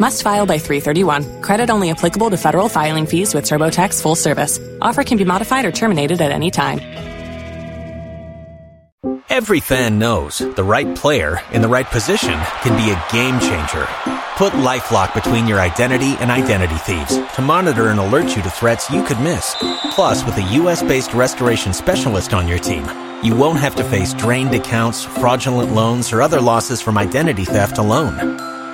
Must file by 331. Credit only applicable to federal filing fees with TurboTax full service. Offer can be modified or terminated at any time. Every fan knows the right player in the right position can be a game changer. Put LifeLock between your identity and identity thieves to monitor and alert you to threats you could miss. Plus, with a US-based restoration specialist on your team, you won't have to face drained accounts, fraudulent loans, or other losses from identity theft alone.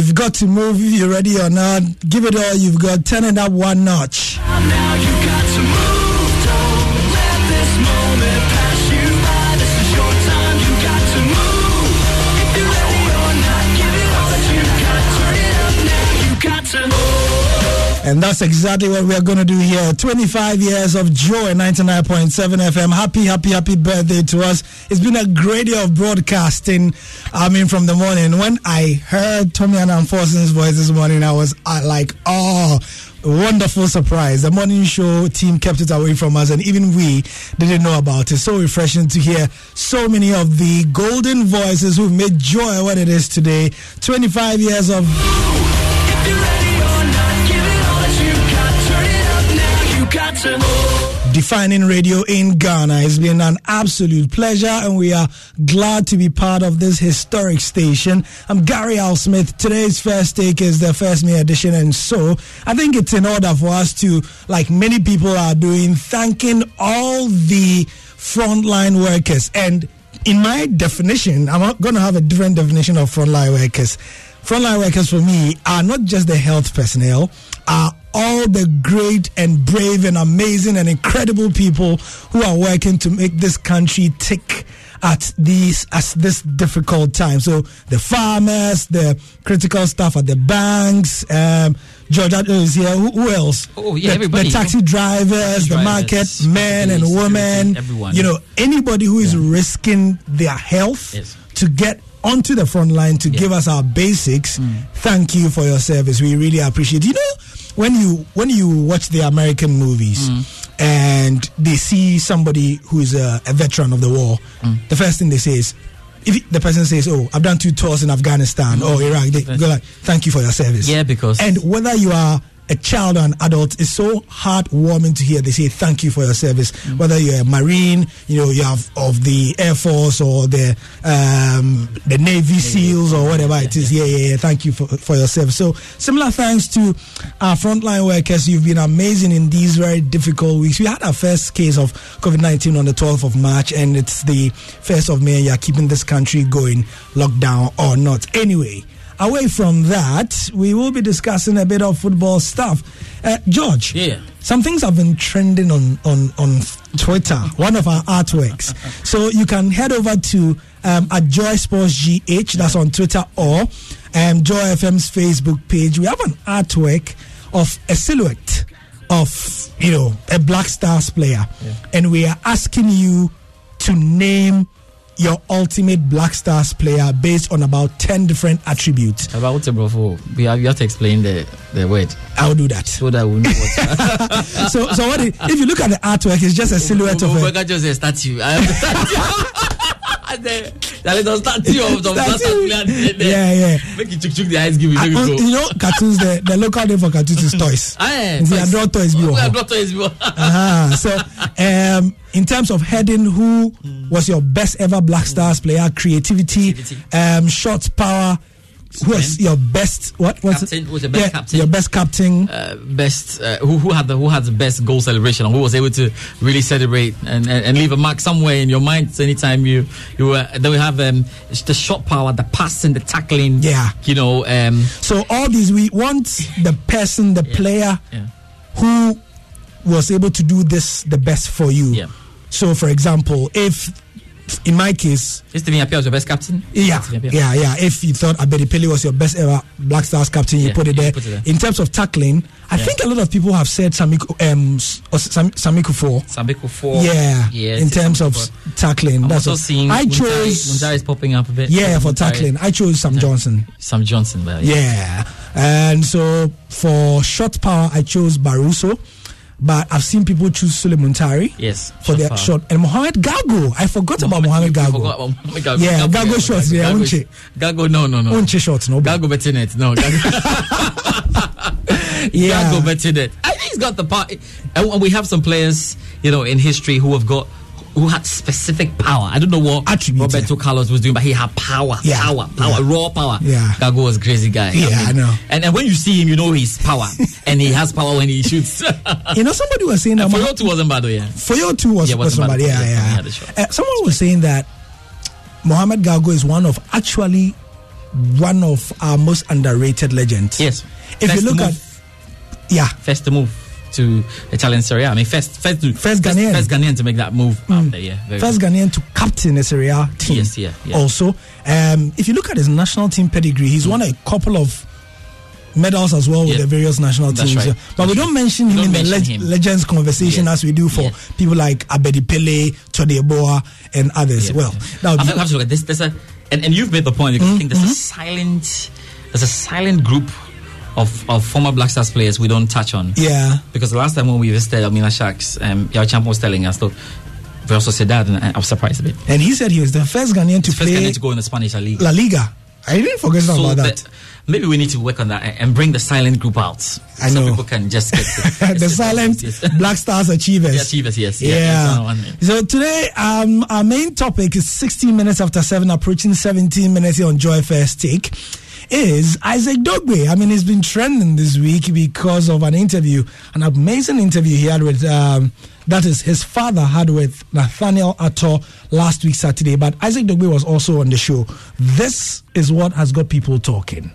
You've got to move you're ready or not. Give it all you've got. Turn it up one notch. And that's exactly what we're going to do here. 25 years of joy, 99.7 FM. Happy, happy, happy birthday to us. It's been a great year of broadcasting. I mean, from the morning. When I heard Tommy and Enforcing's voice this morning, I was uh, like, oh, wonderful surprise. The morning show team kept it away from us, and even we didn't know about it. So refreshing to hear so many of the golden voices who've made joy what it is today. 25 years of defining radio in Ghana. It's been an absolute pleasure, and we are glad to be part of this historic station. I'm Gary Al Smith. Today's first take is the first May edition, and so I think it's in order for us to, like many people are doing, thanking all the frontline workers. And in my definition, I'm going to have a different definition of frontline workers. Frontline workers for me are not just the health personnel, are all the great and brave and amazing and incredible people who are working to make this country tick at these at this difficult time. So the farmers, the critical staff at the banks, um, George is here. Who, who else? Oh, yeah, the, everybody. The taxi drivers, the drivers, market men and women. everyone. You know, anybody who is risking their health Yes. to get onto the front line to give us our basics. Thank you for your service. We really appreciate. You know, when you when you watch the American movies mm. and they see somebody who is a, a veteran of the war, mm. the first thing they say is. If the person says, "Oh, I've done two tours in Afghanistan mm. or Iraq," they go like, "Thank you for your service." Yeah, because- and whether you are a child or an adult, it's so heartwarming to hear. They say, "Thank you for your service." Whether you're a marine, you know, you have of the air force or the um, the Navy SEALs or whatever it is. Yeah, yeah, yeah. Thank you for, for your service. So, similar thanks to our frontline workers. You've been amazing in these very difficult weeks. We had our first case of COVID 19 on the 12th of March, and it's the 1st of May. You're keeping this country going, lockdown or not. Anyway, away from that, we will be discussing a bit of football stuff. Uh, George, Yeah. some things have been trending on on on Twitter. one of our artworks. So you can head over to um, at Joy Sports GH. That's on Twitter or um, Joy FM's Facebook page. We have an artwork of a silhouette of you know a Black Stars player, and we are asking you to name your ultimate Black Stars player based on about ten different attributes. About bro, we have, you have to explain the, the word I'll do that. so that we know what. so, so what? It, if you look at the artwork, it's just a silhouette of a, Omega just a statue. I have the statue. And then- That is a statue of some Statue. Blaster player. there, there. Yeah, yeah. Make you chuk chuk the eyes, give me, I- make oh, you know, cartoons. The, the local name for cartoons is toys. Aye, toys. adult toys Oh, adult toys. Uh-huh. So, um, in terms of heading, who was your best ever Black Stars player? Creativity, Creativity. um, shot power. Who was your best? What was Captain, it? who was your best Yeah, captain? Your best captain. uh, best uh, who who had the who had the best goal celebration who was able to really celebrate and, and, and leave a mark somewhere in your mind anytime you you were then we have um, the shot power the passing the tackling Yeah. you know um So all these, we want the person, the player yeah who was able to do this the best for you. Yeah. So, for example, if in my case, is Stephen Appiah was your best captain yeah, yeah, yeah. If you thought Abedi Pele was your best ever Black Stars captain, you Yeah, put it there. put it there. In terms of tackling, I Yeah. think a lot of people have said Samiku, um, Sam, Sammy Kuffour. Sammy Kuffour Yeah, yeah in terms of four. tackling, I'm that's also what- seeing I chose. Muntari is popping up a bit Yeah, for Muntari- tackling, I chose Sam Johnson. Sam Johnson but Yeah, and so for shot power, I chose Baruso, but I've seen people choose Sulley Muntari. yes for their shot and Mohamed Gargo. I forgot about Mohamed Gargo. about Mohamed Gargo. Yeah, Gargo shots, yeah, Gargo, Unche. Gargo no no no Unche shots, no. Gargo better net no Gargo Yeah. Gargo net I think he's got the part and we have some players you know in history who have got who had specific power. I don't know what Attributes, Roberto Carlos was doing, but he had power, Yeah, power, power, yeah. raw power. Yeah. Gargo was a crazy guy. Yeah, I know. And, and when you see him, you know his power, and he has power when he shoots. You know, somebody was saying that. For Moha- you, too wasn't bad, though, yeah. for you too was, Yeah, was somebody. Yeah, Yeah, yeah. had a shot. Uh, someone was saying that Mohamed Gargo is one of actually one of our most underrated legends. Yes. If First you look at yeah, first move to Italian Serie A. I mean, first, first, to, First Ghanaian. first Ghanaian to make that move there. Yeah, first good. Ghanaian to captain a Serie A team. Yes, yeah, yeah. Also, um, if you look at his national team pedigree, he's won a couple of medals as well with Yeah. the various national teams. right. But we don't mention him don't in the mention leg- him. legends conversation Yes. as we do for Yeah. people like Abedi Pele, Tony Yeboah, and others. Yeah. Well, now I have, to look at this. There's a, and, and you've made the point. Mm-hmm. I think there's a silent, there's a silent group of, of former Black Stars players we don't touch on. yeah. Because the last time when we visited Elmina Sharks, um, Yao Champ was telling us, also said that, and I was surprised a bit. And he said he was the first Ghanaian to First play guy to go in the Spanish league. La Liga. I didn't forget So about that. that- maybe we need to work on that and- bring the silent group out. I so know. people can just get to, the silent Yes. Black Stars achievers. The achievers, yes. Yeah, Yeah. So today, um, our main topic is 16 minutes after seven, approaching 17 minutes here on Joy First Take. Is Isaac Dogbe. I mean, he's been trending this week because of an interview, an amazing interview he had with, um, that is his father had with Nathaniel Attoh last week, Saturday. But Isaac Dogbe was also on the show. This is what has got people talking.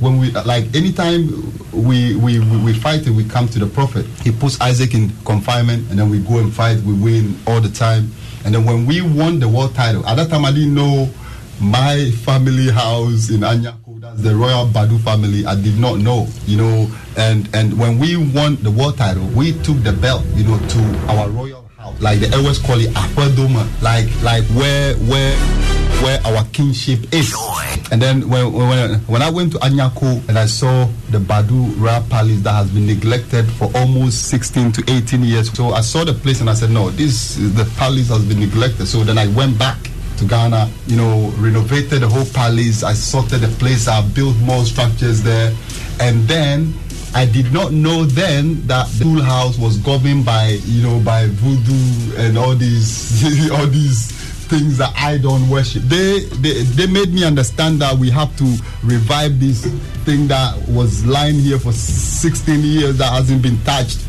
When we like anytime we we, we fight and we come to the prophet, he puts Isaac in confinement, and then we go and fight. We win all the time, and then when we won the world title, at that time I didn't know my family house in Anyako. That's the royal Badu family. I did not know, you know, and and when we won the world title, we took the belt, you know, to our royal house. like the always call it Apadoma, like like where where where our kingship is. And then when, when when I went to Anyako and I saw the Badu royal Palace that has been neglected for almost 16 to 18 years. So I saw the place and I said, no, this the palace has been neglected. So then I went back to Ghana, you know, renovated the whole palace. I sorted the place out, built more structures there, and then I did not know then that the school house was governed by, you know, by voodoo and all these, all these things that I don't worship. They, they they made me understand that we have to revive this thing that was lying here for 16 years that hasn't been touched.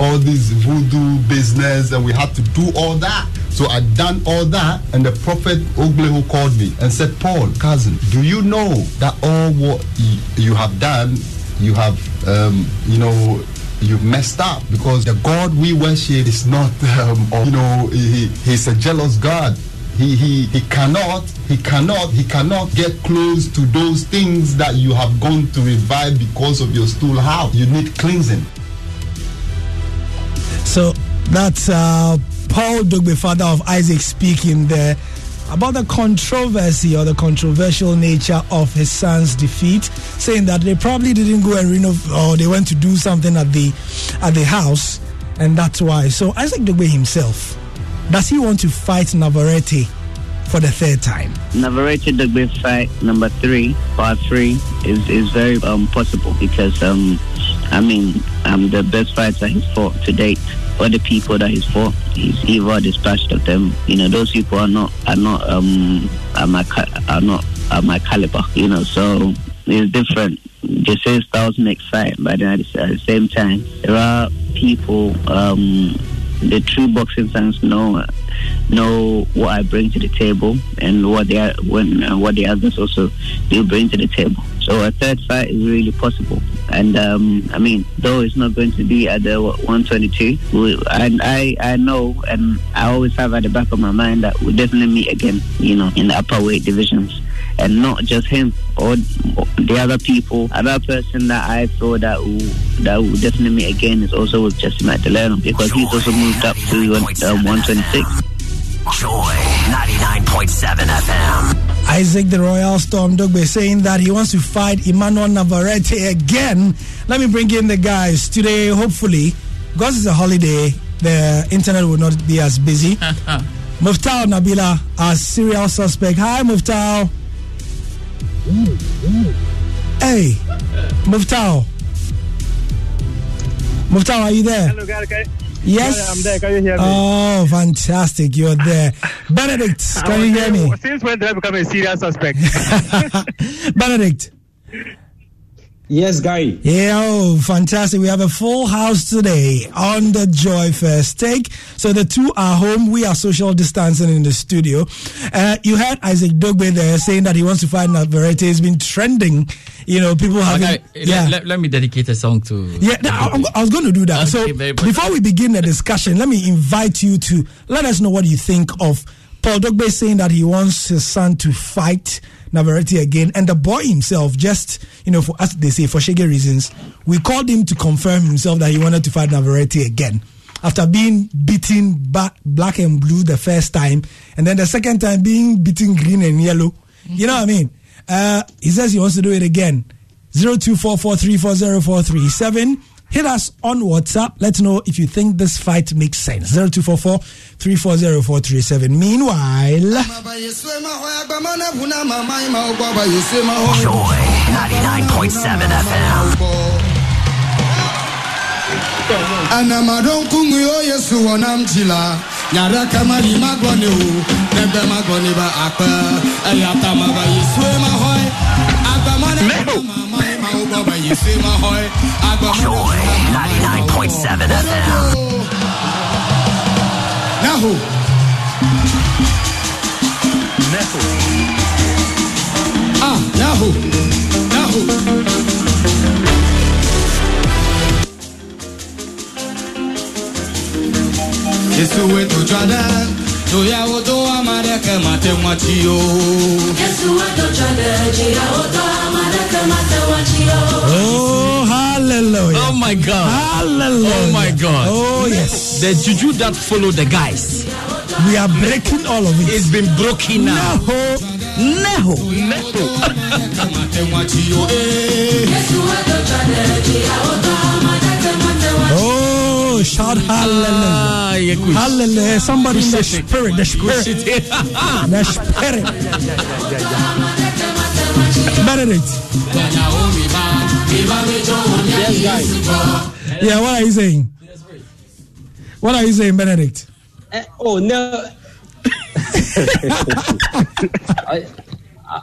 All this voodoo business, and we had to do all that. So I done all that, and the prophet Ogleho called me and said, "Paul, cousin, do you know that all what you have done, you have, um, you know." you've messed up? Because the God we worship is not, um, you know, he, he's a jealous God. He, he he cannot he cannot he cannot get close to those things that you have gone to revive because of your stool house. You need cleansing. So that's uh, Paul Dogbe, father of Isaac, speaking there about the controversy or the controversial nature of his son's defeat, saying that they probably didn't go and renovate or they went to do something at the at the house, and that's why. So Isaac Dogbe himself, does he want to fight Navarrete for the third time? Navarrete Dogbe fight number three, part three, is, is very um, possible because, um, I mean, um, the best fighter he's fought to date, all the people that he's for. he's either dispatched of them. You know, those people are not are not um are my are not are my caliber. You know, so it's different. Say styles make fight, but then at the, at the same time, there are people. Um, the true boxing fans know know what I bring to the table and what are when uh, what the others also do bring to the table. So a third fight is really possible. And um, I mean, though it's not going to be at the 122, we, and I I know and I always have at the back of my mind that we'll definitely meet again. You know, in the upper weight divisions. And not just him, or the other people. Another person that I feel that will, that will definitely meet again is also with Jesse Magdaleno because he's also moved up to um, 126. Joy 99.7 FM. Isaac the Royal Storm Dogbe saying that he wants to fight Emmanuel Navarrete again. Let me bring in the guys today. Hopefully, because it's a holiday, the internet will not be as busy. Muftal Nabila, our serial suspect. Hi, Muftal. Hey, Muftal. Muftal, are you there? Hello, guys. Yes. Yeah, I'm there. Can you hear me? Oh, fantastic. You're there. Benedict, can you hear saying, me? Since when did I become a serious suspect? Benedict. Yes, Gary. Yeah, oh, fantastic. We have a full house today on the Joy First Take. So the two are home. We are social distancing in the studio. Uh, you heard Isaac Dogbe there saying that he wants to fight Navarrete. It's been trending. You know, people have. Okay, let, let, let me dedicate a song to. Yeah, I, I was going to do that. Okay, so very- before we begin the discussion, let me invite you to let us know what you think of Paul Dogbe saying that he wants his son to fight Navarrete again, and the boy himself, just you know, for as they say, for shaggy reasons, we called him to confirm himself that he wanted to fight Navarrete again. After being beaten black and blue the first time, and then the second time being beaten green and yellow. You know what I mean? Uh, he says he wants to do it again. 0244340437. Hit us on WhatsApp. Let's know if you think this fight makes sense. 0244340437. Meanwhile, Joy 99.7 FM. anamadon kungu yo yesu wonam jila nyara kamari magone o nebe magone ba akpa ayata ma ba yesu e ma hoy agba ma na ma ma ma o ba ba yesu e ma hoy agba ma Joy 99.7 FM. naho naho naho Yesu wetu chada Toya woto amare ke mate mwachi oh, hallelujah. Oh my God. Hallelujah. Oh my God. Oh yes. The juju that follow the guys. We are breaking all of it. It's been broken now. Neho. Oh, shout hallelujah. Hallelujah. Somebody in the spirit, the spirit. the spirit. Benedict. Yes, guys. Yeah, what are you saying? What are you saying, Benedict? Eh, oh no. I, I,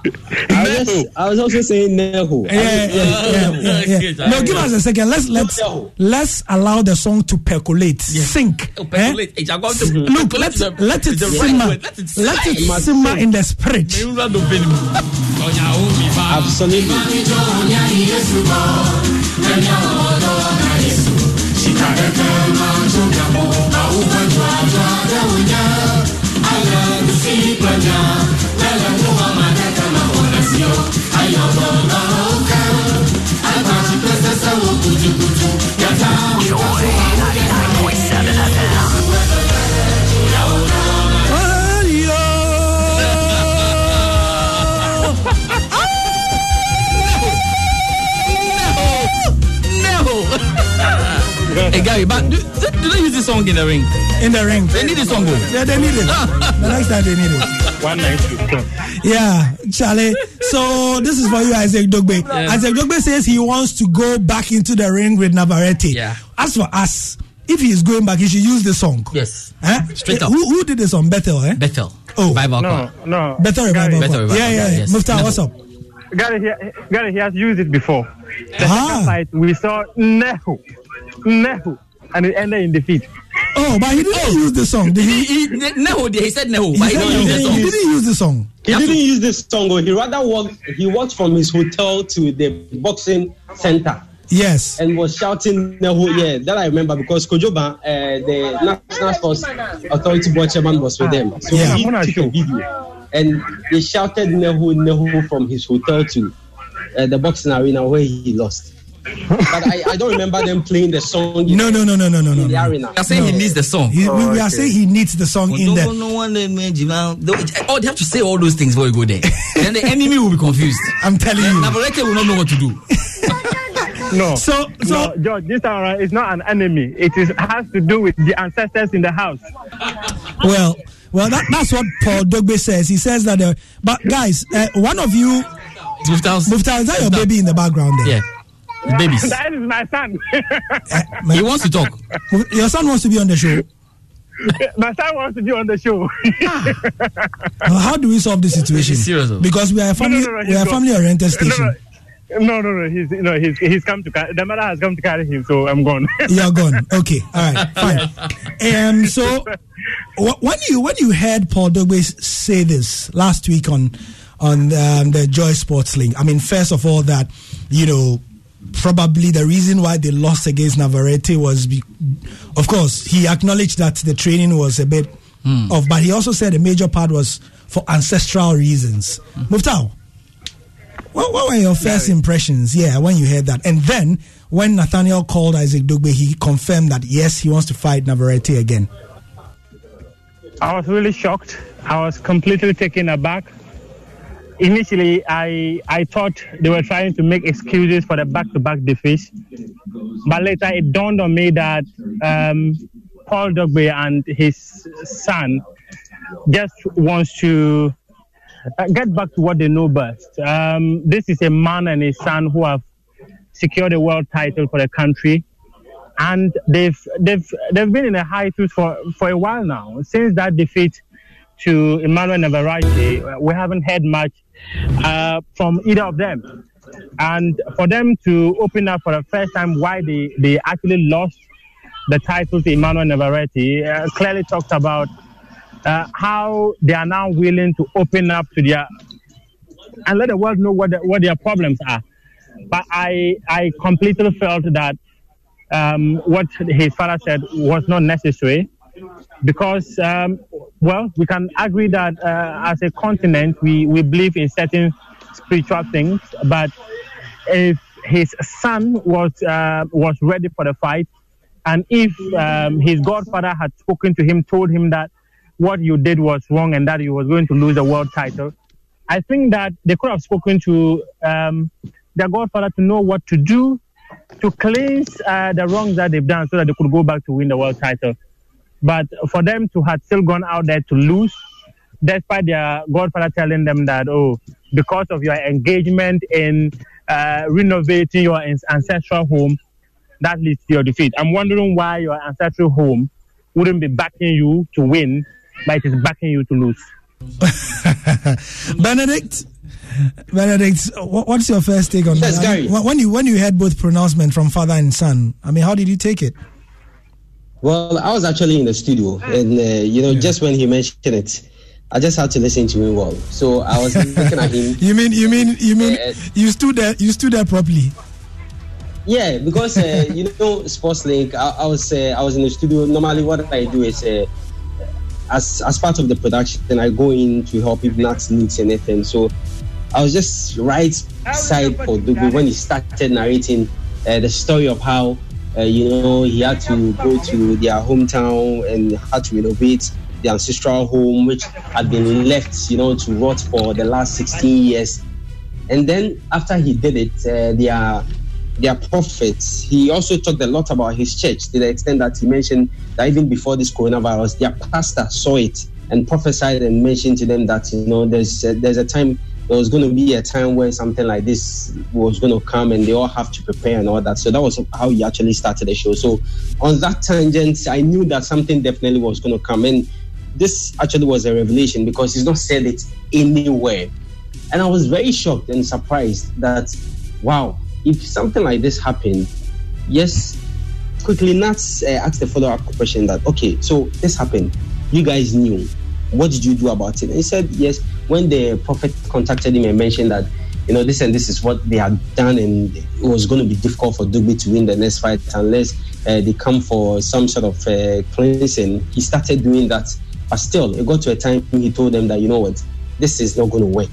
I, was just, I was also saying Nehu. Yeah, yeah, yeah, yeah. No, give us a second. Let's let's let's allow the song to percolate, sink. Oh, eh? percolate. It's about to- Look, let the- let it simmer in the Joy 99.7 FM. No. Hey Gary, but do, do they use this song in the ring? In the ring. They need this song. Yeah, they need it. the next time they need it. One ninety. Yeah, Charlie. So this is for you, Isaac Dogbe. Yeah. Isaac Dogbe says he wants to go back into the ring with Navarrete. Yeah. As for us, if he is going back, he should use the song. Yes. Eh? Straight Eh, up. Who, who did this on Bethel? Eh? Bethel. Oh, Bible No, no. Bethel Revival. Bethel Revival, Yeah, yeah, yeah. yes. Mufta, Never. what's up? Gary, he, Gary, he has used it before. The Ah. second fight, we saw Nehu. Nehu. And it ended in defeat. Oh, but he didn't use the song. Did he? He, he, no, he said no, He, but he didn't use the he song. didn't use the song. He didn't use this song. oh, He rather walked. He walked from his hotel to the boxing center Yes. and was shouting Nehu. Yeah, that I remember because Kojoba, uh, the National Sports Authority board chairman, was with them. So Yeah. he took a video and they shouted Nehu Nehu from his hotel to uh, the boxing arena where he lost. but I, I don't remember them playing the song. in- No, no, no, no, no, no, in no. the arena. They're saying he needs the song. He, we, we are saying he needs the song in no, the. no one man, They- Oh, they have to say all those things before you go there. then the enemy will be confused. I'm telling you. Navarrete will not know what to do. No. So, so no, George, this time around, it's not an enemy. It is has to do with the ancestors in the house. Well, well, that, that's what Paul Dogbe says. He says that, uh, but guys, uh, one of you, Mufta, Mufta, is that your baby in the background there? Yeah. Babies. that is my son. He wants to talk. Your son wants to be on the show. my son wants to be on the show. Well, how do we solve this situation? Serious. Because we are a family, No, no, no, we he's are a gone. family-oriented station. No, no, no. He's no, he's he's come to carry. The mother has come to carry him, so I'm gone. You're gone. Okay, all right, fine. Um, so wh- when you when you heard Paul Dogbe say this last week on on um, the Joy Sports Link, I mean, first of all, that you know probably the reason why they lost against Navarrete was, be- of course, he acknowledged that the training was a bit off, but he also said a major part was for ancestral reasons. Muftau, what, what were your first impressions? Yeah, when you heard that, and then when Nathaniel called Isaac Dogbe, he confirmed that yes, he wants to fight Navarrete again. I was really shocked. I was completely taken aback. Initially, I I thought they were trying to make excuses for the back-to-back defeats, but later it dawned on me that um, Paul Dogbe and his son just wants to uh, get back to what they know best. Um, this is a man and his son who have secured a world title for the country and they've they've they've been in a hiatus for for a while now. Since that defeat to Emmanuel Navarrete, uh, we haven't heard much uh, from either of them. And for them to open up for the first time why they, they actually lost the title to Emmanuel Navarrete uh, clearly talked about uh, how they are now willing to open up to their and let the world know what the, what their problems are. But I I completely felt that um, what his father said was not necessary because, um, well, we can agree that uh, as a continent, we, we believe in certain spiritual things, but if his son was uh, was ready for the fight, and if um, his godfather had spoken to him, told him that what you did was wrong and that you was going to lose the world title, I think that they could have spoken to um, their godfather to know what to do to cleanse uh, the wrongs that they've done, so that they could go back to win the world title. But for them to have still gone out there to lose, despite their godfather telling them that, oh, because of your engagement in uh, renovating your ancestral home, that leads to your defeat. I'm wondering why your ancestral home wouldn't be backing you to win, but it is backing you to lose. Benedict, Benedict, what's your first take on Yes, that? Gary. When you when you heard both pronouncements from father and son, I mean, how did you take it? Well, I was actually in the studio, and uh, you know, just when he mentioned it, I just had to listen to him well. So I was looking at him. You mean you mean you mean you stood there you stood there properly? Yeah, because uh, you know, Sports Link. I, I was uh, I was in the studio. Normally, what I do is, uh, as as part of the production, I go in to help if Nat needs anything. So I was just right side for Dugu when he started narrating uh, the story of how uh, you know he had to go to their hometown and had to renovate the ancestral home, which had been left, you know, to rot for the last 16 years. And then after he did it, uh, their their prophets. He also talked a lot about his church to the extent that he mentioned that even before this coronavirus, their pastor saw it and prophesied and mentioned to them that you know there's a, there's a time there was going to be a time where something like this was going to come and they all have to prepare and all that. So that was how he actually started the show. So on that tangent, I knew that something definitely was going to come and this actually was a revelation because he's not said it anywhere. And I was very shocked and surprised that, wow, if something like this happened, yes, quickly Nats uh, asked the follow up question that, okay, so this happened. You guys knew. What did you do about it? And he said, yes, when the prophet contacted him and mentioned that, you know, this and this is what they had done, and it was going to be difficult for Dogbe to win the next fight unless uh, they come for some sort of uh, cleansing. He started doing that. But still, it got to a time he told them that, you know what, this is not going to work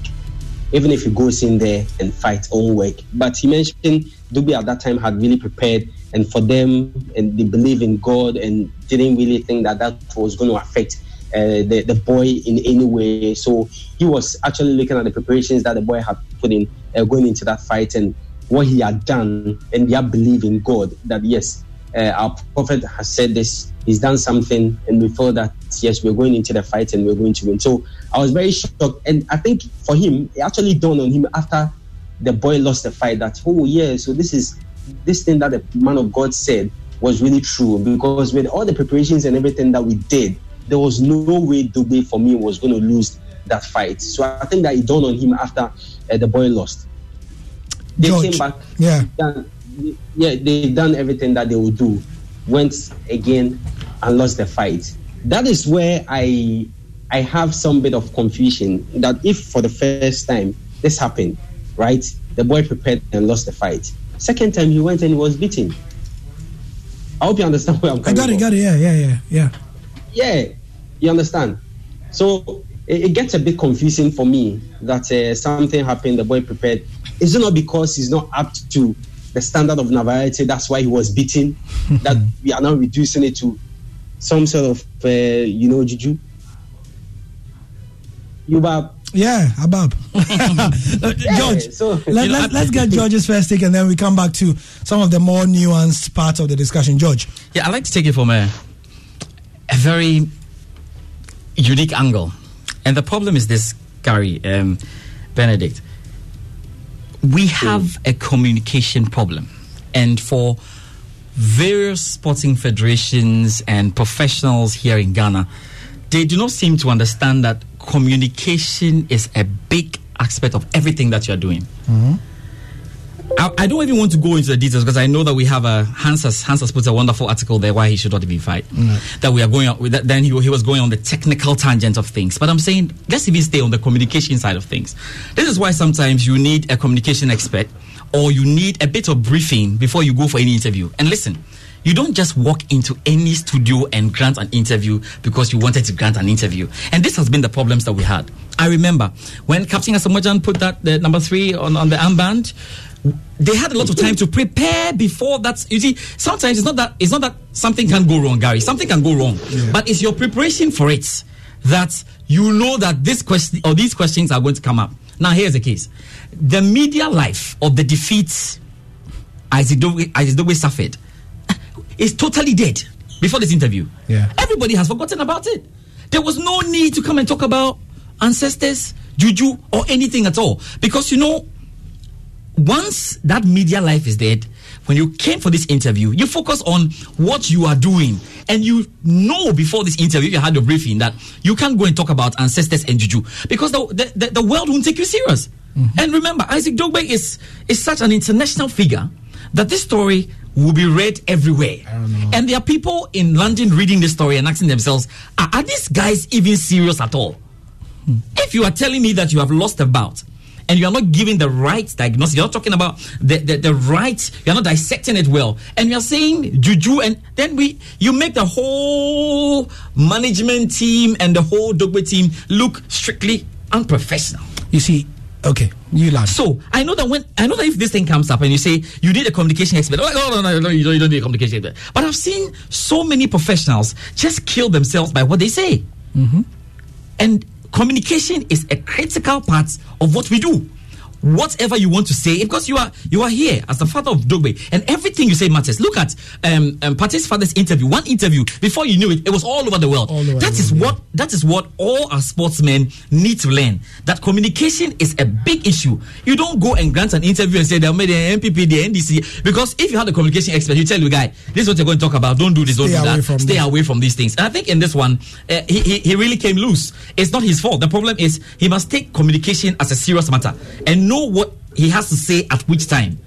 even if he goes in there and fight, it won't work. But he mentioned Dubi at that time had really prepared, and for them, and they believe in God and didn't really think that that was going to affect uh, the, the boy in any way. So he was actually looking at the preparations that the boy had put in uh, going into that fight and what he had done, and their belief in God that yes, uh, our prophet has said this, he's done something, and feel that yes, we're going into the fight and we're going to win. So I was very shocked, and I think for him, it actually dawned on him after the boy lost the fight that oh yeah, so this is this thing that the man of God said was really true. Because with all the preparations and everything that we did, there was no way Dube for me was going to lose that fight. So I think that it dawned on him after uh, the boy lost. They George, came back. Yeah. Done, yeah, they've done everything that they would do. Went again and lost the fight. That is where I I have some bit of confusion that if for the first time this happened, right? The boy prepared and lost the fight. Second time he went and he was beaten. I hope you understand where I'm coming I got it, from. got it. Yeah, yeah, yeah, yeah. Yeah, you understand. So it, it gets a bit confusing for me that uh, something happened. The boy prepared. Is it not because he's not up to the standard of navarrete? That's why he was beaten. that we are now reducing it to some sort of uh, you know juju. You Bob. Yeah, Abab. Uh, George, so- let, You know, let, I- us get George's first take and then we come back to some of the more nuanced parts of the discussion. George. Yeah, I like to take it from a, a very unique angle. And the problem is this, Gary, um, Benedict. We have a communication problem. And for various sporting federations and professionals here in Ghana, they do not seem to understand that communication is a big aspect of everything that you're doing. I, I don't even want to go into the details because I know that we have a Hans has, Hans has put a wonderful article there why he should not be fight. Mm. That we are going on. That, then he, he was going on the technical tangent of things. But I'm saying let's even stay on the communication side of things. This is why sometimes you need a communication expert or you need a bit of briefing before you go for any interview. And listen. You don't just walk into any studio and grant an interview because you wanted to grant an interview. And this has been the problems that we had. I remember when Captain Asamoah Gyan put that the number three on, on the armband, they had a lot of time to prepare before that. You see, sometimes it's not that it's not that something can go wrong, Gary. Something can go wrong, but it's your preparation for it that you know that this question or these questions are going to come up. Now, here's the case: the media life of the defeat Isaac Dogbe, Isaac Dogbe suffered eh, is totally dead before this interview. Yeah. Everybody has forgotten about it. There was no need to come and talk about ancestors, juju, or anything at all. Because you know, once that media life is dead, when you came for this interview, you focus on what you are doing. And you know before this interview, you had a briefing that you can't go and talk about ancestors and juju because the, the, the, world won't take you serious. And remember, Isaac Dogbe is, is such an international figure that this story will be read everywhere. And there are people in London reading this story and asking themselves, are, are these guys even serious at all? If you are telling me that you have lost a bout and you are not giving the right diagnosis, you're not talking about the, the, the right, you're not dissecting it well, and you're saying juju, and then we you make the whole management team and the whole Dogbe team look strictly unprofessional. You see, okay, you laugh. So I know that when I know that if this thing comes up and you say you need a communication expert, like, oh no, no, no, you don't, you don't need a communication expert. But I've seen so many professionals just kill themselves by what they say. Mm-hmm. And communication is a critical part of what we do. Whatever you want to say, because you are you are here as the father of Dogbe, and everything you say matters. Look at um, um father's interview. One interview before you knew it, it was all over the world. over That the is what that is what all our sportsmen need to learn. That communication is a big issue. You don't go and grant an interview and say they'll make the NPP, the NDC, because if you have the communication expert, you tell the guy, this is what you're going to talk about. Don't do this, don't Stay do away that. from Stay this. away from these things. And I think in this one, uh, he, he he really came loose. It's not his fault. The problem is he must take communication as a serious matter and know what he has to say at which time.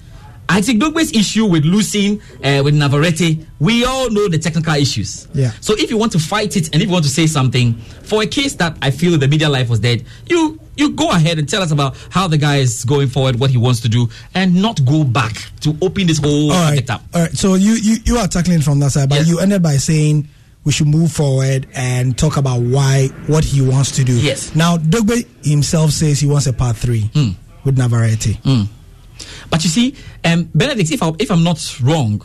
I think Dogbe's issue with losing uh, with Navarrete, we all know the technical issues. Yeah. So if you want to fight it and if you want to say something for a case that I feel the media life was dead, you you go ahead and tell us about how the guy is going forward, what he wants to do, and not go back to open this whole all right. up. All right. So you, you you are tackling from that side, but you ended by saying we should move forward and talk about why what he wants to do. Yes. Now Dogbe himself says he wants a part three with Navarrete. But you see, um, Benedict, if, I, if I'm not wrong,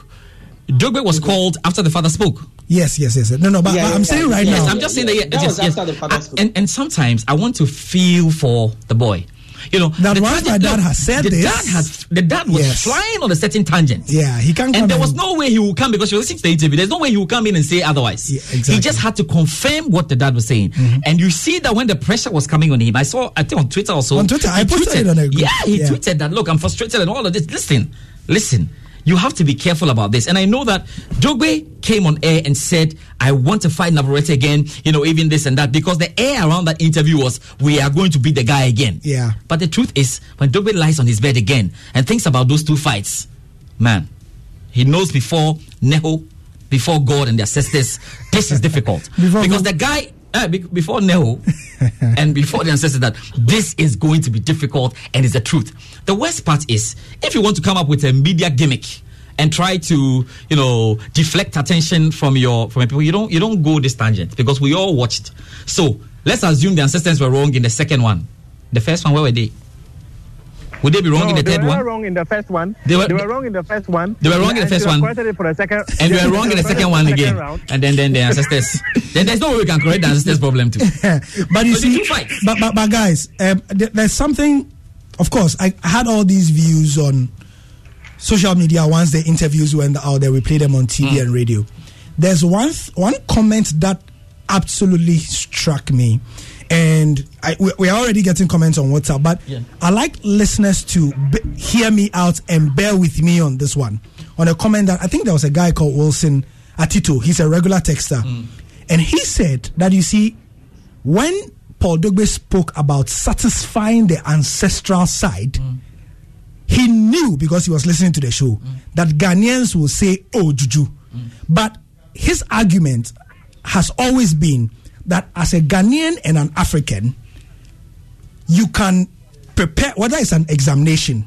Dogbe was called after the father spoke. Yes, yes, yes. No, no, but, Yeah, but yeah, I'm yeah. saying right yes, now. I'm just saying that. Yeah, That yes, was yes. after the father I- and, and sometimes I want to feel for the boy. You know, That the once my dad look, has said the this- dad has the dad was Yes. flying on a certain tangent. Yeah, he can't come And there was no way he would come because you listening to the interview. There's no way he would come in and say otherwise. Yeah, exactly. He just had to confirm what the dad was saying. Mm-hmm. And you see that when the pressure was coming on him, I saw, I think on Twitter also. On Twitter, I posted tweeted- it on a group. Yeah, he Yeah. tweeted that, look, I'm frustrated and all of this. Listen, listen. You have to be careful about this. And I know that Dogbe came on air and said, I want to fight Navarrete again, you know, even this and that, because the air around that interview was, we are going to beat the guy again. Yeah. But the truth is, when Dogbe lies on his bed again and thinks about those two fights, man, he knows before Neho, before God and the ancestors, this is difficult. because the guy, uh, be- before Neho and before the ancestors, that this is going to be difficult and it's the truth. The worst part is, if you want to come up with a media gimmick, and try to, you know, deflect attention from your from your people. You don't you don't go this tangent because we all watched. So let's assume the ancestors were wrong in the second one. The first one, where were they? Would they be wrong no, in the they third were one? not wrong in the first one. They were- wrong in the first one. They were wrong in the And first one. corrected for the second. and we were wrong in the second one again. round. And then then the ancestors. then there's no way we can correct the ancestors problem too. but you So see, two fights. but, but but guys, um, th- there's something. Of course, I I had all these views on social media once the interviews went out there. We played them on TV Mm. and radio. There's one th- one comment that absolutely struck me, and I, we, we are already getting comments on WhatsApp. But Yeah. I like listeners to b- hear me out and bear with me on this one. On a comment that I think there was a guy called Wilson Atito. He's a regular texter, and he said that you see when Paul Dogbe spoke about satisfying the ancestral side, he knew because he was listening to the show that Ghanaians will say, oh, Juju. But his argument has always been that as a Ghanaian and an African, you can prepare, whether it's an examination,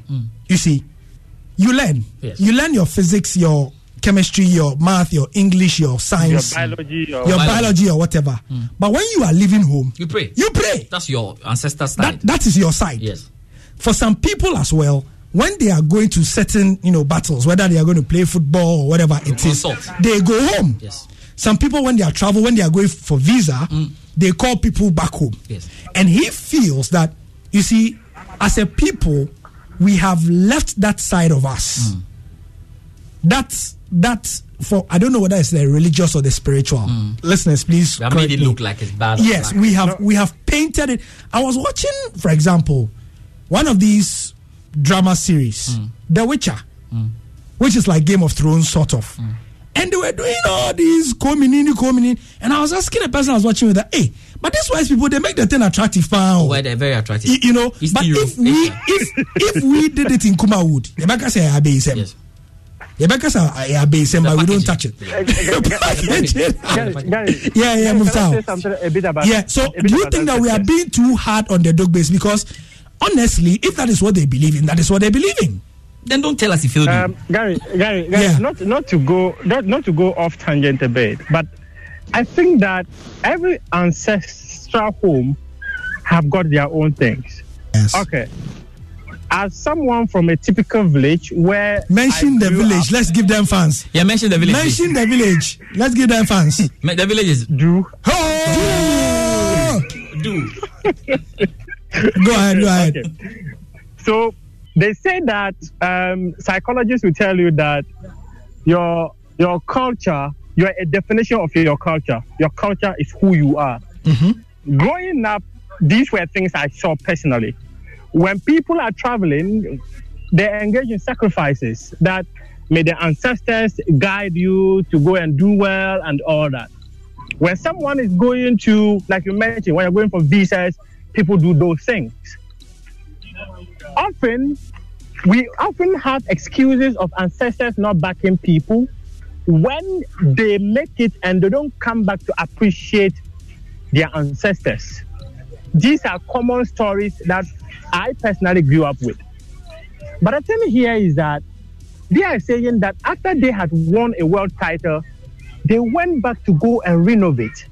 you see, you learn. Yes. You learn your physics, your chemistry, your math, your English, your science, Your biology, your- your Biology. biology or whatever. Hmm. But when you are leaving home, You pray. you pray. That's your ancestors' side. That, that is your side. yes. For some people as well, when they are going to certain you know battles, whether they are going to play football or whatever it is, consult. they go home. Yes. Some people when they are travel, when they are going for visa, mm. they call people back home. Yes. And he feels that you see, as a people, we have left that side of us. Mm. That's that's for I don't know whether it's the religious or the spiritual. Mm. Listeners, please. Correct made it look like it's bad. Yes, we have we have painted it. I was watching, for example, one of these drama series, mm. The Witcher, mm. which is like Game of Thrones sort of. Mm. And they were doing all these coming in, coming in. and I was asking the person I was watching with that, hey, but these wise people they make the thing attractive, pal. Where they're very attractive. You, you know, but if we if if we did it in Kumawood, the baker say I. Yes. The baker say I base but we don't touch it. Yeah, yeah, move Can I say something a bit about Yeah. So do you think that we are being too hard on the dog base? Because honestly, if that is what they believe in, that is what they believe in. Then don't tell us if you do. Um, Gary, Gary, Gary Yeah. not not to go not, not to go off tangent a bit, but I think that every ancestral home have got their own things. Yes. Okay. As someone from a typical village where Mention the village. up- Let's give them fans. Yeah, mention the village. Mention the village. Let's give them fans. The village is do. Oh! do. Go ahead. Go ahead. Okay. So they say that um, psychologists will tell you that your your culture, you're a definition of your culture. Your culture is who you are. Growing up, these were things I saw personally. When people are traveling, they engage in sacrifices that may the ancestors guide you to go and do well and all that. When someone is going to, like you mentioned, when you're going for visas, people do those things often we often have excuses of ancestors not backing people when they make it and they don't come back to appreciate their ancestors. These are common stories that I personally grew up with. But the thing here is that they are saying that after they had won a world title, they went back to go and renovate.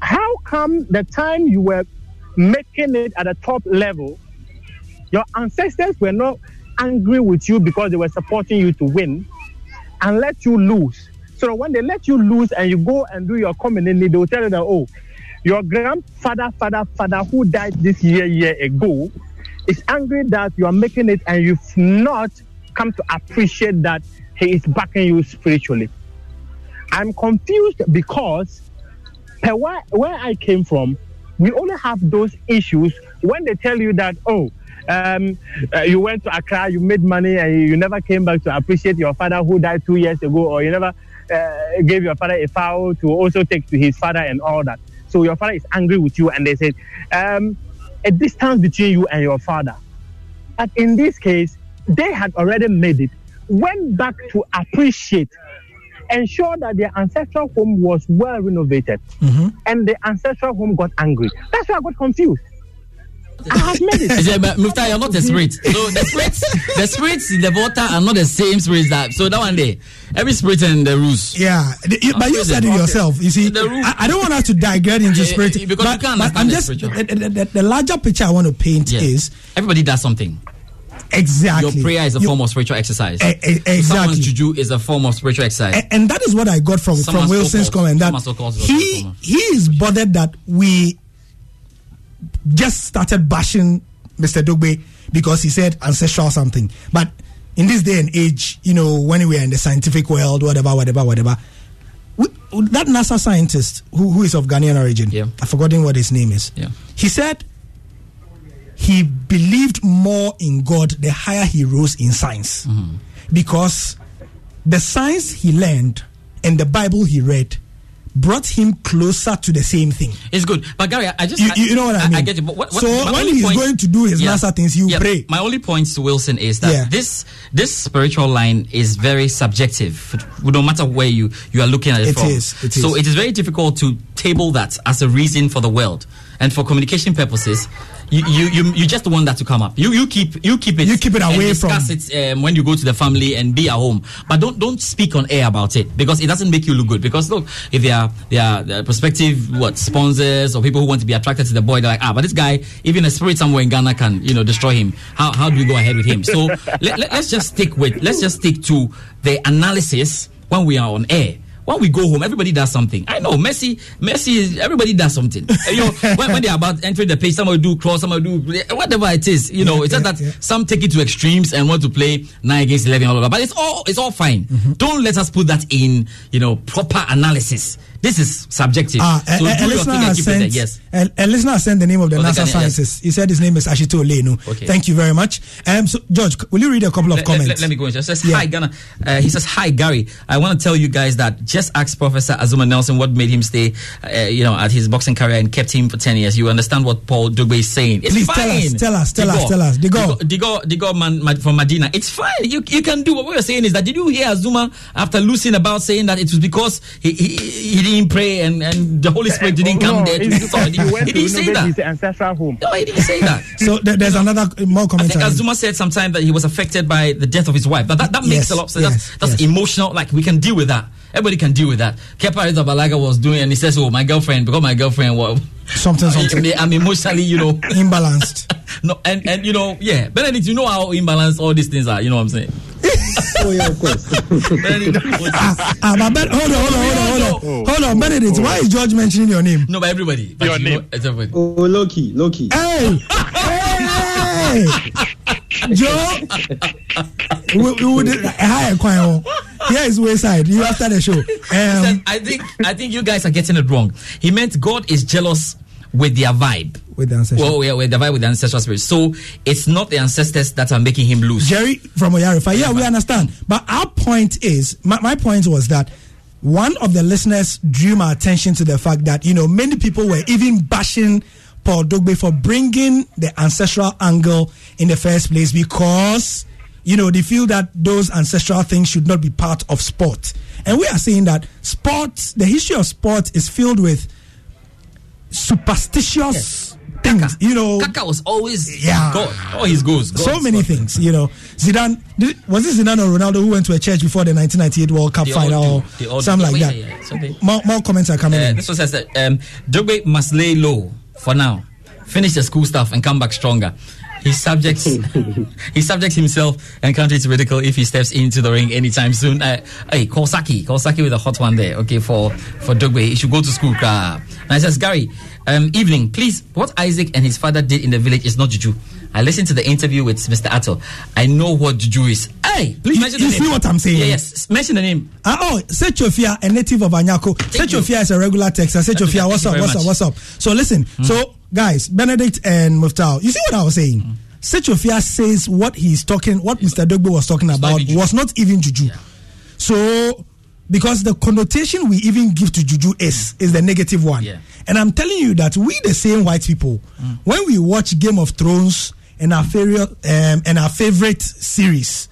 How come the time you were making it at the top level, your ancestors were not angry with you because they were supporting you to win and let you lose. So when they let you lose and you go and do your community, they will tell you that, oh, your grandfather, father, father who died this year, year ago, is angry that you are making it and you've not come to appreciate that he is backing you spiritually. I'm confused because where, where I came from, we only have those issues when they tell you that, oh, um, uh, you went to Accra, you made money, and you never came back to appreciate your father who died two years ago, or you never uh, gave your father a fowl to also take to his father and all that. So your father is angry with you, and they said, um, a distance between you and your father. But in this case, they had already made it, went back to appreciate, ensure that their ancestral home was well renovated, mm-hmm. and the ancestral home got angry. That's why I got confused. I have made it. Yeah, but Mufta, you're not a spirit. So the spirits, the spirits in the water are not the same spirits that. So that one day, every spirit in the rules. Yeah, the- you- but you said it yourself. You see, I, I don't want us to digress into Yeah, spirit. because but, you can't but I'm just the, the, the, the larger picture I want to paint Yeah. is Everybody does something. Exactly Your prayer is a You- form of spiritual exercise. Eh, eh, exactly. Someone's juju is a form of spiritual exercise. And that is what I got from from Wilson's comment that he he is bothered that we just started bashing Mr. Dogbe because he said ancestral something. But in this day and age, you know, when we are in the scientific world, whatever, whatever, whatever, we, that NASA scientist who, who is of Ghanaian origin, yeah. I've forgotten what his name is. Yeah. He said he believed more in God the higher he rose in science mm-hmm. because the science he learned and the Bible he read brought him closer to the same thing. It's good, but Gary, I just You- you know what I mean? I, get it. But what, what, So when he's going to do his NASA things, you yeah, pray. My only point to Wilson is that Yeah. this this spiritual line is very subjective. No matter where you you are looking at it, It from. is, it So is. it is very difficult to table that as a reason for the world. and for communication purposes, you, you you you just want that to come up. You you keep you keep it You keep it away discuss it um, when you go to the family and be at home, but don't don't speak on air about it because it doesn't make you look good. Because look, if they are they are prospective what sponsors or people who want to be attracted to the boy, they're like ah, but this guy even a spirit somewhere in Ghana can you know destroy him. How how do we go ahead with him? So let, let, let's just stick with let's just stick to the analysis when we are on air. When we go home, everybody does something. I know Messi, Messi, is- everybody does something. You know, when, when they're about entering the page, somebody do cross, somebody do whatever it is. You know, it's just that some take it to extremes and want to play nine against eleven, all over. But it's all it's all fine. Mm-hmm. Don't let us put that in. You know, proper analysis. This is subjective. Ah, a, so a- a your listener has keep it there. sent, Yes. a, a listener has sent the name of the Oh, NASA can- yes. scientist. He said his name is Ashitey Ollennu. Okay. Thank you very much. Um, so George, will you read a couple of Let, comments? let- let me go in. It says, Yeah. Hi, Ghana. Uh, he says, Hi, Gary. I want to tell you guys that just ask Professor Azuma Nelson what made him stay, uh, you know, at his boxing career and kept him for 10 years. You understand what Paul Dogbe is saying. It's Please fine. tell us, tell us, tell us, tell us. Digo. Digo, Digo man, man from Medina. It's fine. You, you can do what we were saying is that did you hear Azuma after losing about saying that it was because he, he, he didn't pray and, and the Holy Spirit didn't come no, there to he, do something? he went He didn't say that. his ancestral home. No, he didn't say that. So th- there's another more I comment. think Azuma said sometime that he was affected by the death of his wife. But that, that makes Yes, a lot of sense. yes, that's that's yes. emotional. Like we can deal with that. Everybody can deal with that. Kepa Arrizabalaga was doing, and he says, "Oh, my girlfriend, because my girlfriend was something, something. I'm emotionally, you know, imbalanced." no, and and you know, yeah, Benedict, you know how imbalanced all these things are. You know what I'm saying? oh yeah, of course. ah, ah, but ben, hold on, hold on, hold on, hold on, hold on, Benedict. Why is George mentioning your name? No, but everybody. But Your you name. Know, everybody. Oh, Loki, Loki. Hey, hey, Joe. we, we would hi, Kwan. Here is wayside. You after the show. He said, Um, I think I think you guys are getting it wrong. He meant God is jealous with their vibe. with the ancestral. Well, yeah, with the vibe with the ancestral spirit. So it's not the ancestors that are making him lose. Jerry from Oyarifa. Yeah, we understand. But our point is, my, my point was that one of the listeners drew my attention to the fact that, you know, many people were even bashing Paul Dogbe for bringing the ancestral angle in the first place because, you know, they feel that those ancestral things should not be part of sport. And we are saying that sport, the history of sport is filled with superstitious things. You know, Kaka was always Yeah. God. All his goals. so God. many things, you know. Zidane did, was it Zidane or Ronaldo who went to a church before the 1998 World Cup They final, do. or They all do. something like Yeah, that? yeah, yeah. So more, more comments are coming Uh, in. this one says that um, Dogbe must lay low for now, finish the school stuff, and come back stronger. He subjects he subjects himself and country to ridicule if he steps into the ring anytime soon. Uh, hey, call Saki, call Saki with a hot one there. Okay, for for Dogbe, he should go to school. Uh. And I says Gary, um, evening, please. What Isaac and his father did in the village is not juju. I listened to the interview with Mr. Attoh. I know what juju is. Hey, please mention you the name. see what I'm saying? Yeah, yes, mention the name. Ah, oh, Sechofia, a native of Anyako. Sechofia is a regular Texas. Sechofia, what's up, what's up, what's up? So listen, so guys, Benedict and Muftau, you see what I was saying? Sechofia says what he's talking, what Mr. Dogbe was talking about was not even juju. So, because the connotation we even give to juju is is the negative one. And I'm telling you that we, the same white people, when we watch Game of Thrones and our favorite um, and our favorite series,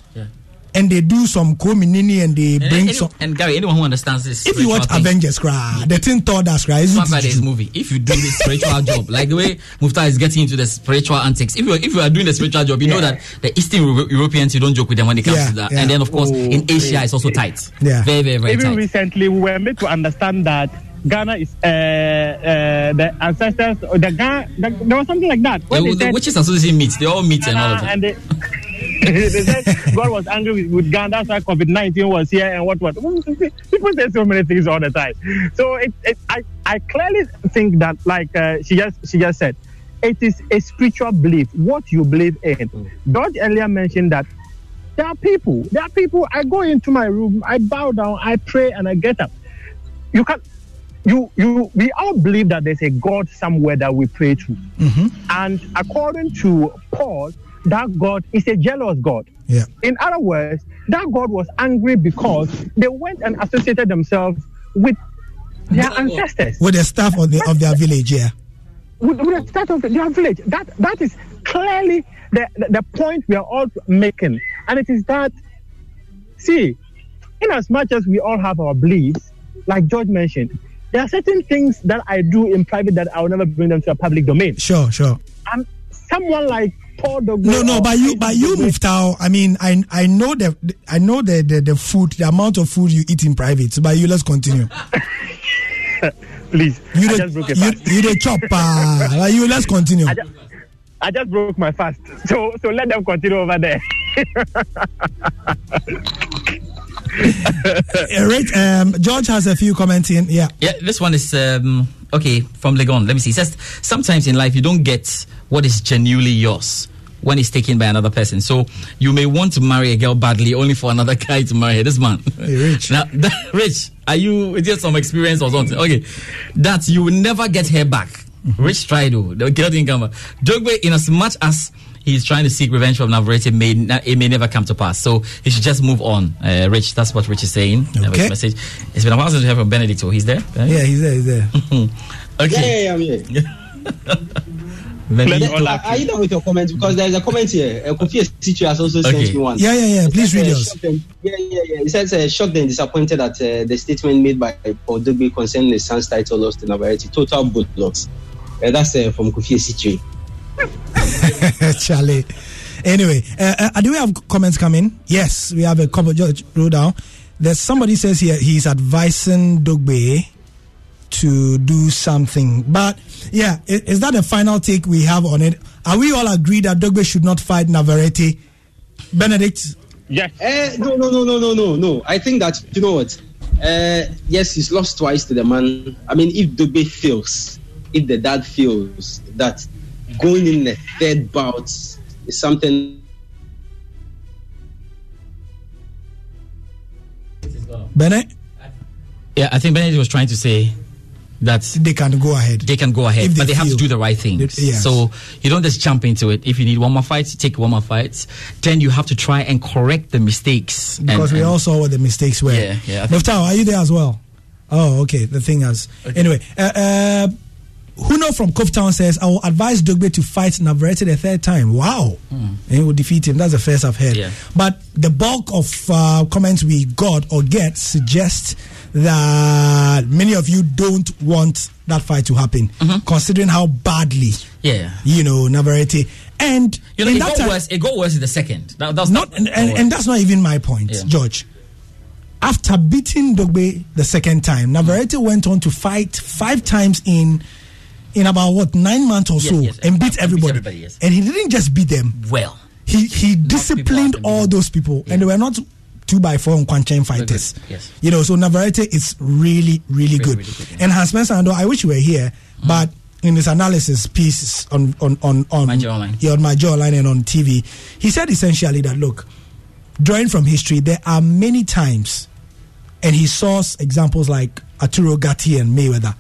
and they do some communini and they And, bring any- some. and Gary, anyone who understands this, If you watch thing- Avengers, cry, the thing Thor us cry, It's isn't about it? this movie. If you do this spiritual job, like the way Mufta is getting into the spiritual antics, if you if you are doing the spiritual job, you know that the Eastern Euro- Europeans you don't joke with them when it comes Yeah, to that. yeah. And then of course Oh, in Asia it's also tight. Yeah, very very very Even tight. recently, we were made to understand that Ghana is uh, uh, the ancestors. Or the Ghana, the, there was something like that. When The, they the said, witches association meet. They all meet and all of Ghana that. they, said God was angry with, with Ghana. That's why COVID nineteen was here and what what. People say so many things all the time. So it, it, I I clearly think that like uh, she just she just said, it is a spiritual belief. What you believe in. George earlier mentioned that there are people. There are people. I go into my room, I bow down, I pray, and I get up. You can. You, you, we all believe that there's a God somewhere that we pray to. And according to Paul, that God is a jealous God. Yeah. In other words, that God was angry because they went and associated themselves with their ancestors, With the staff of, the, of their village, yeah. with, with the start of their village. That that is clearly the, the, the point we are all making. And it is that, see, in as much as we all have our beliefs, like George mentioned, there are certain things that I do in private that I will never bring them to a public domain. Sure, sure. I'm someone like Paul Dogbe. No, no, or but you, but you, Dogbe- Muftao. I mean, I, I know the, I know the, the, the food, the amount of food you eat in private. So, but you, let's continue. Please, you, I the, just broke a you, fast. you the chop. Uh, you, let's continue. I just, I just broke my fast, so so let them continue over there. Right, um, George has a few comments in. Yeah. Yeah, this one is um, okay from Legon. Let me see. It says sometimes in life you don't get what is genuinely yours when it's taken by another person. So you may want to marry a girl badly only for another guy to marry her. This man, Rich. now, that, Rich, are you just some experience or something? Okay, that you will never get her back. Rich tried though. The girl didn't come. back. Dogbe, in as much as he's trying to seek revenge from Navarrete, may it may never come to pass. So he should just move on. Uh, Rich, that's what Rich is saying. Okay. his message. It's been a while since we heard from Benedicto. He's there. Yeah, he's there. He's there. okay. Yeah, yeah, I'm here. Benedicto. Are are you done with your comments? Because there's a comment here. Kofi Esichio has also Okay. sent me one. Yeah, yeah, yeah. Please read uh, yours. Yeah, yeah, yeah. It says uh, shocked and disappointed at uh, the statement made by Paul Dogbe concerning the son's title lost to Navarrete. Total bullocks. Uh, that's uh, from Kofi Esichio. Charlie. Anyway, uh, uh, do we have comments coming? Yes, we have a couple. George, roll down. There's somebody says here he's advising Dogbe to do something. But yeah, is, is that the final take we have on it? Are we all agreed that Dogbe should not fight Navarrete? Benedict? Yes. Uh, no, no, no, no, no, no, no. I think that you know what. Uh, yes, he's lost twice to the man. I mean, if Dogbe feels, if the dad feels that going in the third bout is something Bennett? Yeah, I think Benedict was trying to say that they can go ahead. They can go ahead, they but they have to do the right things. Yes. So you don't just jump into it. If you need one more fight, take one more fight. Then you have to try and correct the mistakes. and- Because we and- all saw what the mistakes were. Yeah, yeah, I think- Muftau, are you there as well? Oh, okay. The thing has. Anyway, uh, uh, Huno from Covetown says, I will advise Dogbe to fight Navarrete the third time. Wow. And he will defeat him. That's the first I've heard. Yeah. But the bulk of uh, comments we got or get suggest that many of you don't want that fight to happen, considering how badly, Yeah. you know, Navarrete. And You know, it that got time- worse. It got worse in the second. That, that's not, and, and, and that's not even my point, Yeah. George. After beating Dogbe the second time, Navarrete went on to fight five times in in about what nine months or Yes, so yes, and beat everybody. everybody, yes. And he didn't just beat them. well. He he disciplined all those people, and they were not two by four Kwanchen fighters. Yes. You know, so Navarrete is really, really, good. And Hans Spencer Ando, I wish you were here, Mm. but in his analysis piece on on on on My jawline. yeah, on my jawline and on TV, he said essentially that look, drawing from history, there are many times, and he saw examples like Arturo Gatti and Mayweather.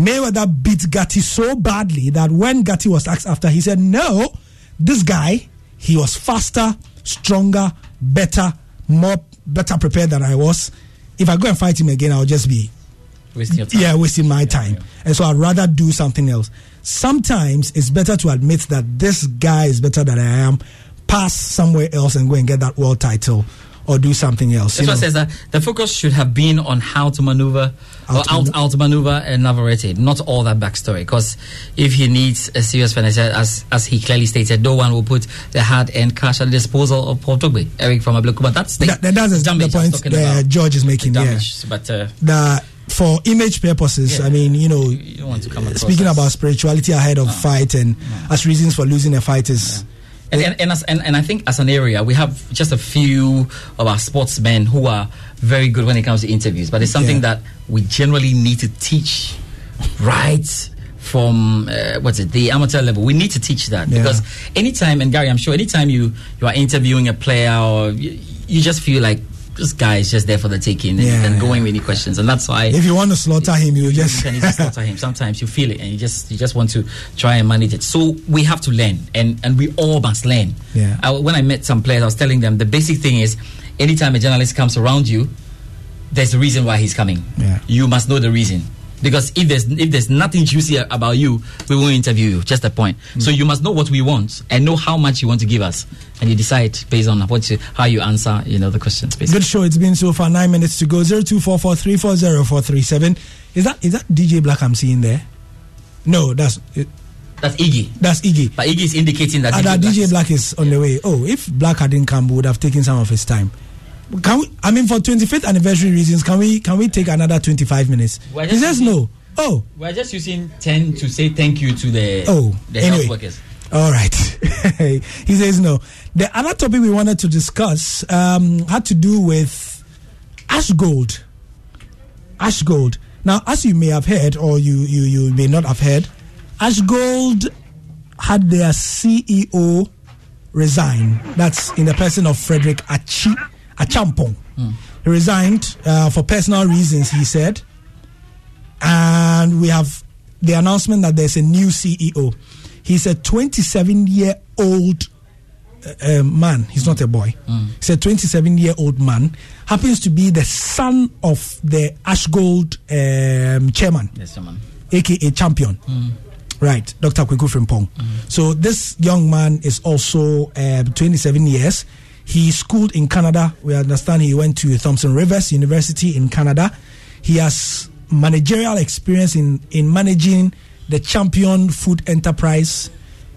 Mayweather beat Gatti so badly that when Gatti was asked after, he said, No, this guy, he was faster, stronger, better, more better prepared than I was. If I go and fight him again, I'll just be Wasting your time. yeah, wasting my time. And so I'd rather do something else. Sometimes it's better to admit that this guy is better than I am, pass somewhere else and go and get that world title or do something else. That's what know. says that the focus should have been on how to maneuver or Out- out out maneuver and Navarrete, not all that backstory. Because if he needs a serious finisher, as as he clearly stated, no one will put the hard earned cash at the disposal of Paul Dogbe, Eric from Ablekuma. That's the, That- that- that's the- damage the point about. George is making, The yeah. but uh, that for image purposes, Yeah. I mean, you know, you don't want to come speaking about spirituality ahead of fight and as reasons for losing a fight is. And, and, and, as, and, and I think as an area, we have just a few of our sportsmen who are very good when it comes to interviews. But it's something Yeah. that we generally need to teach right from uh, what's it the amateur level we need to teach that Yeah. because anytime and gary i'm sure anytime you you are interviewing a player or you, you just feel like this guy is just there for the taking and, Yeah. with any questions and that's why If you want to slaughter him, you just. you can just slaughter him. Sometimes you feel it, and you just you just want to try and manage it. So we have to learn, and and we all must learn. Yeah. I, when I met some players, I was telling them the basic thing is, anytime a journalist comes around you, there's a reason why he's coming. Yeah. You must know the reason. Because if there's if there's nothing juicy about you, we won't interview you. Just a point. So you must know what we want and know how much you want to give us, and you decide based on what you, how you answer, you know, the questions. Basically. Good show. It's been so far. Nine minutes to go. Zero two four four three four zero four three seven. Is that is that DJ Black I'm seeing there? No, that's it, That's Iggy. that's Iggy. But Iggy is indicating that Ah, DJ that Black DJ is- Black is on the way. Oh, if Black hadn't come, we would have taken some of his time. Can we? I mean, for 25th anniversary reasons, can we? Can we take another 25 minutes? He says using- no. Oh, We're just using ten to say thank you to the Oh, the anyway. health workers. All right. he says no. The other topic we wanted to discuss um, had to do with ash gold. Ash gold. Now, as you may have heard, or you, you, you may not have heard, Ash Gold had their CEO resign. That's in the person of Frederick Achi, Acheampong. He resigned uh, for personal reasons, he said. And we have the announcement that there's a new CEO. He's a 27 year old uh, man. He's not a boy. He's a 27 year old man. Happens to be the son of the Ash Gold um, chairman, Yes, aka champion. Right, Dr. Kweku Frimpong. So this young man is also uh, 27 years. He schooled in Canada. We understand he went to Thompson Rivers University in Canada. He has managerial experience in, in managing the Champion Food Enterprise,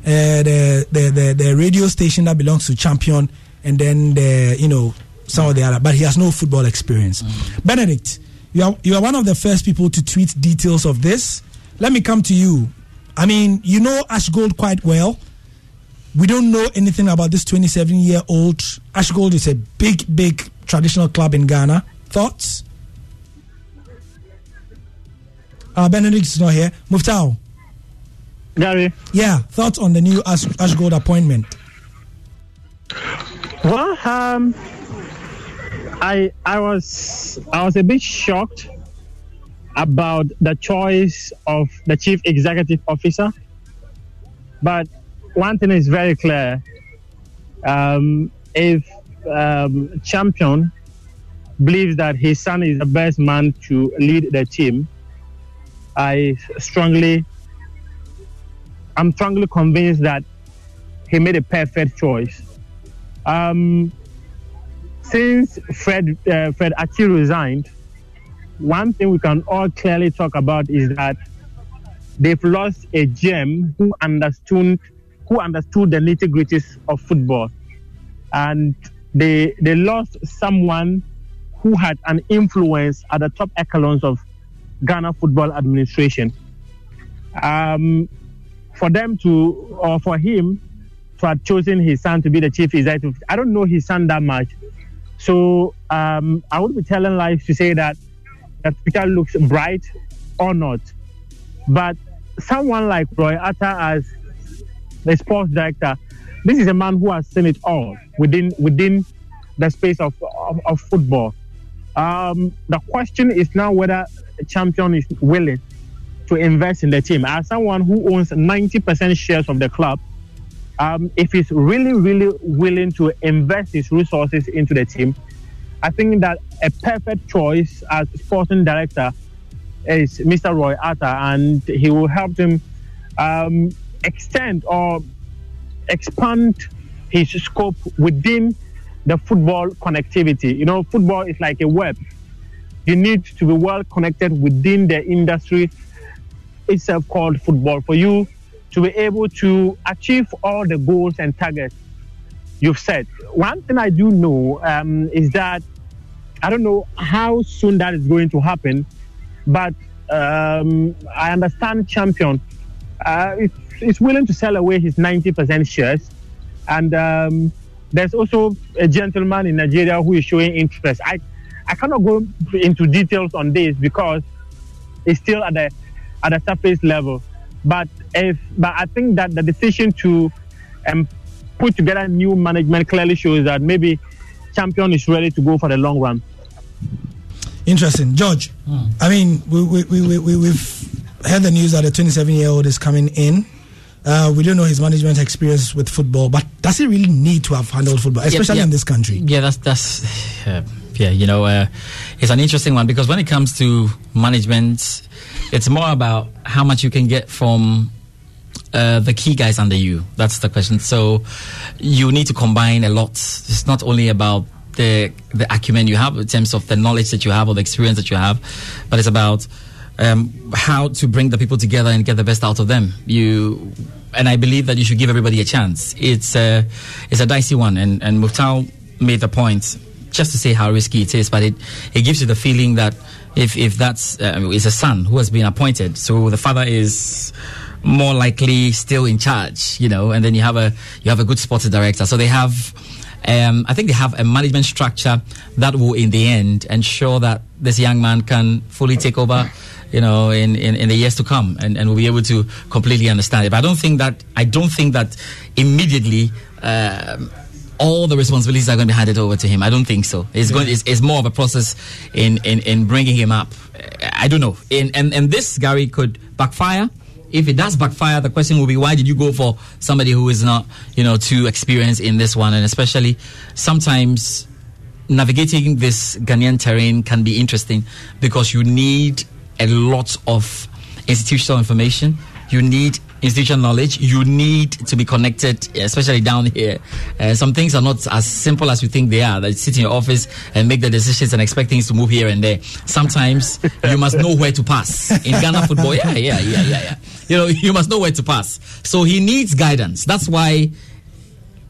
uh, the, the, the the radio station that belongs to Champion, and then the you know some of the other. But he has no football experience. Benedict, you are you are one of the first people to tweet details of this. Let me come to you. I mean, you know Ash Gold quite well. We don't know anything about this 27 year old. Ash Gold is a big, big traditional club in Ghana. Thoughts? Uh, Benedict is not here. Muftao. Gary. Yeah, thoughts on the new Ash, Ash Gold appointment? Well, um, I I was I was a bit shocked about the choice of the chief executive officer, but one thing is very clear: um, if um, champion believes that his son is the best man to lead the team, I strongly I'm strongly convinced that he made a perfect choice. Um, since Fred uh, Fred Achi resigned, one thing we can all clearly talk about is that they've lost a gem who understood who understood the nitty gritties of football, and they they lost someone who had an influence at the top echelons of Ghana football administration. Um, for them to or for him to have chosen his son to be the chief executive. I don't know his son that much. So um, I would be telling lies to say that that future looks bright or not. But someone like Roy Atta as the sports director, this is a man who has seen it all within within the space of, of, of football. Um, the question is now whether the champion is willing to invest in the team. As someone who owns 90% shares of the club, um, if he's really, really willing to invest his resources into the team, I think that a perfect choice as sporting director is Mr. Roy Atta, and he will help him um, extend or expand his scope within the football connectivity. You know, football is like a web. You need to be well connected within the industry itself called football for you to be able to achieve all the goals and targets you've set. One thing I do know um, is that I don't know how soon that is going to happen, but um, I understand Champion uh, is, is willing to sell away his 90% shares. And um, there's also a gentleman in Nigeria who is showing interest. I, I cannot go into details on this because it's still at the at the surface level. But if but I think that the decision to um, put together new management clearly shows that maybe champion is ready to go for the long run. Interesting. George, I mean, we, we, we, we, we- we've heard the news that a 27 year old is coming in. Uh, we don't know his management experience with football, but does he really need to have handled football, especially yeah. in this country? Yeah, that's that's. Uh, Yeah, you know, uh, it's an interesting one because when it comes to management, it's more about how much you can get from uh, the key guys under you. That's the question. So you need to combine a lot. It's not only about the the acumen you have in terms of the knowledge that you have or the experience that you have, but it's about um, how to bring the people together and get the best out of them. You and I believe that you should give everybody a chance. It's a it's a dicey one, and and Muftau made the point just to say how risky it is, but it it gives you the feeling that if if that's uh, a son who has been appointed, so the father is more likely still in charge, you know, and then you have a you have a good sports director. So they have um, I think they have a management structure that will in the end ensure that this young man can fully take over you know in, in, in the years to come and, and we'll be able to completely understand it. But I don't think that I don't think that immediately um, all the responsibilities are going to be handed over to him. I don't think so. It's going. It's, it's more of a process in, in, in bringing him up. I don't know. In, and and this Gary could backfire. If it does backfire, the question will be why did you go for somebody who is not you know too experienced in this one, and especially sometimes navigating this Ghanaian terrain can be interesting because you need a lot of institutional information. You need institutional knowledge. You need to be connected, especially down here. Uh, some things are not as simple as you think they are. That sit in your office and make the decisions and expect things to move here and there. Sometimes you must know where to pass. In Ghana football, yeah, yeah, yeah, yeah, yeah. You know, you must know where to pass. So he needs guidance. That's why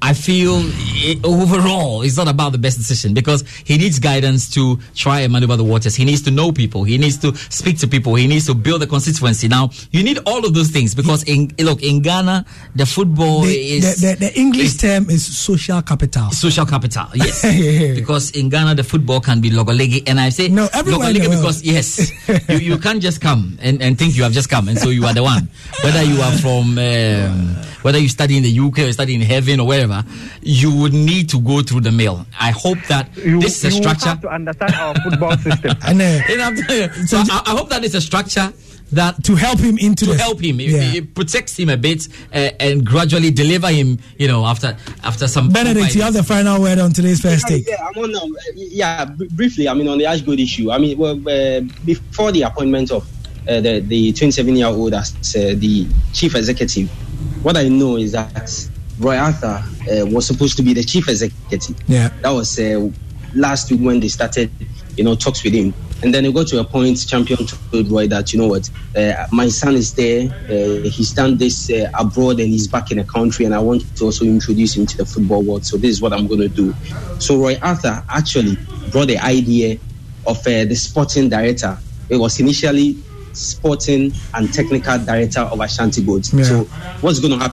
I feel it, overall it's not about the best decision because he needs guidance to try and maneuver the waters. He needs to know people. He needs to speak to people. He needs to build a constituency. Now you need all of those things because in look in Ghana the football The, is the, the, the English term is social capital. social capital. Yes, because in Ghana the football can be logolegi, and I say no world. because yes, you, you can't just come and, and think you have just come, and so you are the one. Whether you are from um, whether you study in the UK or study in heaven or wherever, you would need to go through the mail. I hope that You, this is a you structure. have to understand our football system. And, uh, know, I'm telling you. so I, I hope that it's a structure that to help him into to the- help him. It, Yeah. it protects him a bit uh, and gradually deliver him. You know, after after some Benedict, you have the final word on today's first take. Yeah, I'm on. Um, yeah, br- briefly. I mean, on the Ash Gold issue. I mean, well, uh, before the appointment of uh, the the 27 year old as uh, the chief executive, what I know is that Roy Arthur uh, was supposed to be the chief executive. Yeah. That was uh, last week when they started, you know, talks with him. And then it got to a point, champion told Roy that, you know what, uh, my son is there. Uh, he's done this uh, abroad and he's back in the country, and I want to also introduce him to the football world. So this is what I'm going to do. So Roy Arthur actually brought the idea of uh, the sporting director. It was initially sporting and technical director of Ashanti Gold. So what's going to happen?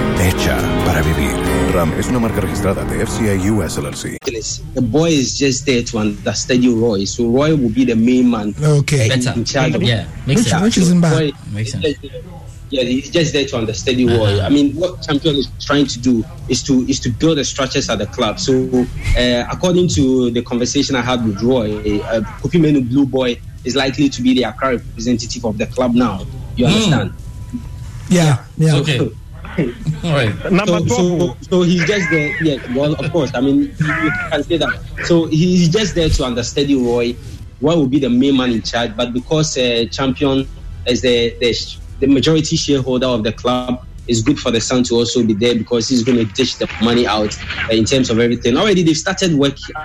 Hecha para vivir. RAM es una marca registrada de FCA US LLC. The boy is just there to understudy Roy, so Roy will be the main man. Okay. uh, in charge of Yeah, makes Which- sense. which isn't bad. Roy- Makes sense. Yeah, he's just there to understudy Roy. I mean, what champion is trying to do is to is to build the structures at the club. So, uh, according to the conversation I had with Roy, uh, Kofi Menu Blue Boy is likely to be the Accra representative of the club now. You Hmm. understand? Yeah, yeah. Okay. All right. Number so, 12. so, so he's just there. Yeah, well, of course. I mean, you you can say that. So he's just there to understudy Roy. Roy will be the main man in charge, but because uh, Champion is the, the the majority shareholder of the club, it's good for the son to also be there because he's going to dish the money out uh, in terms of everything. Already they've started work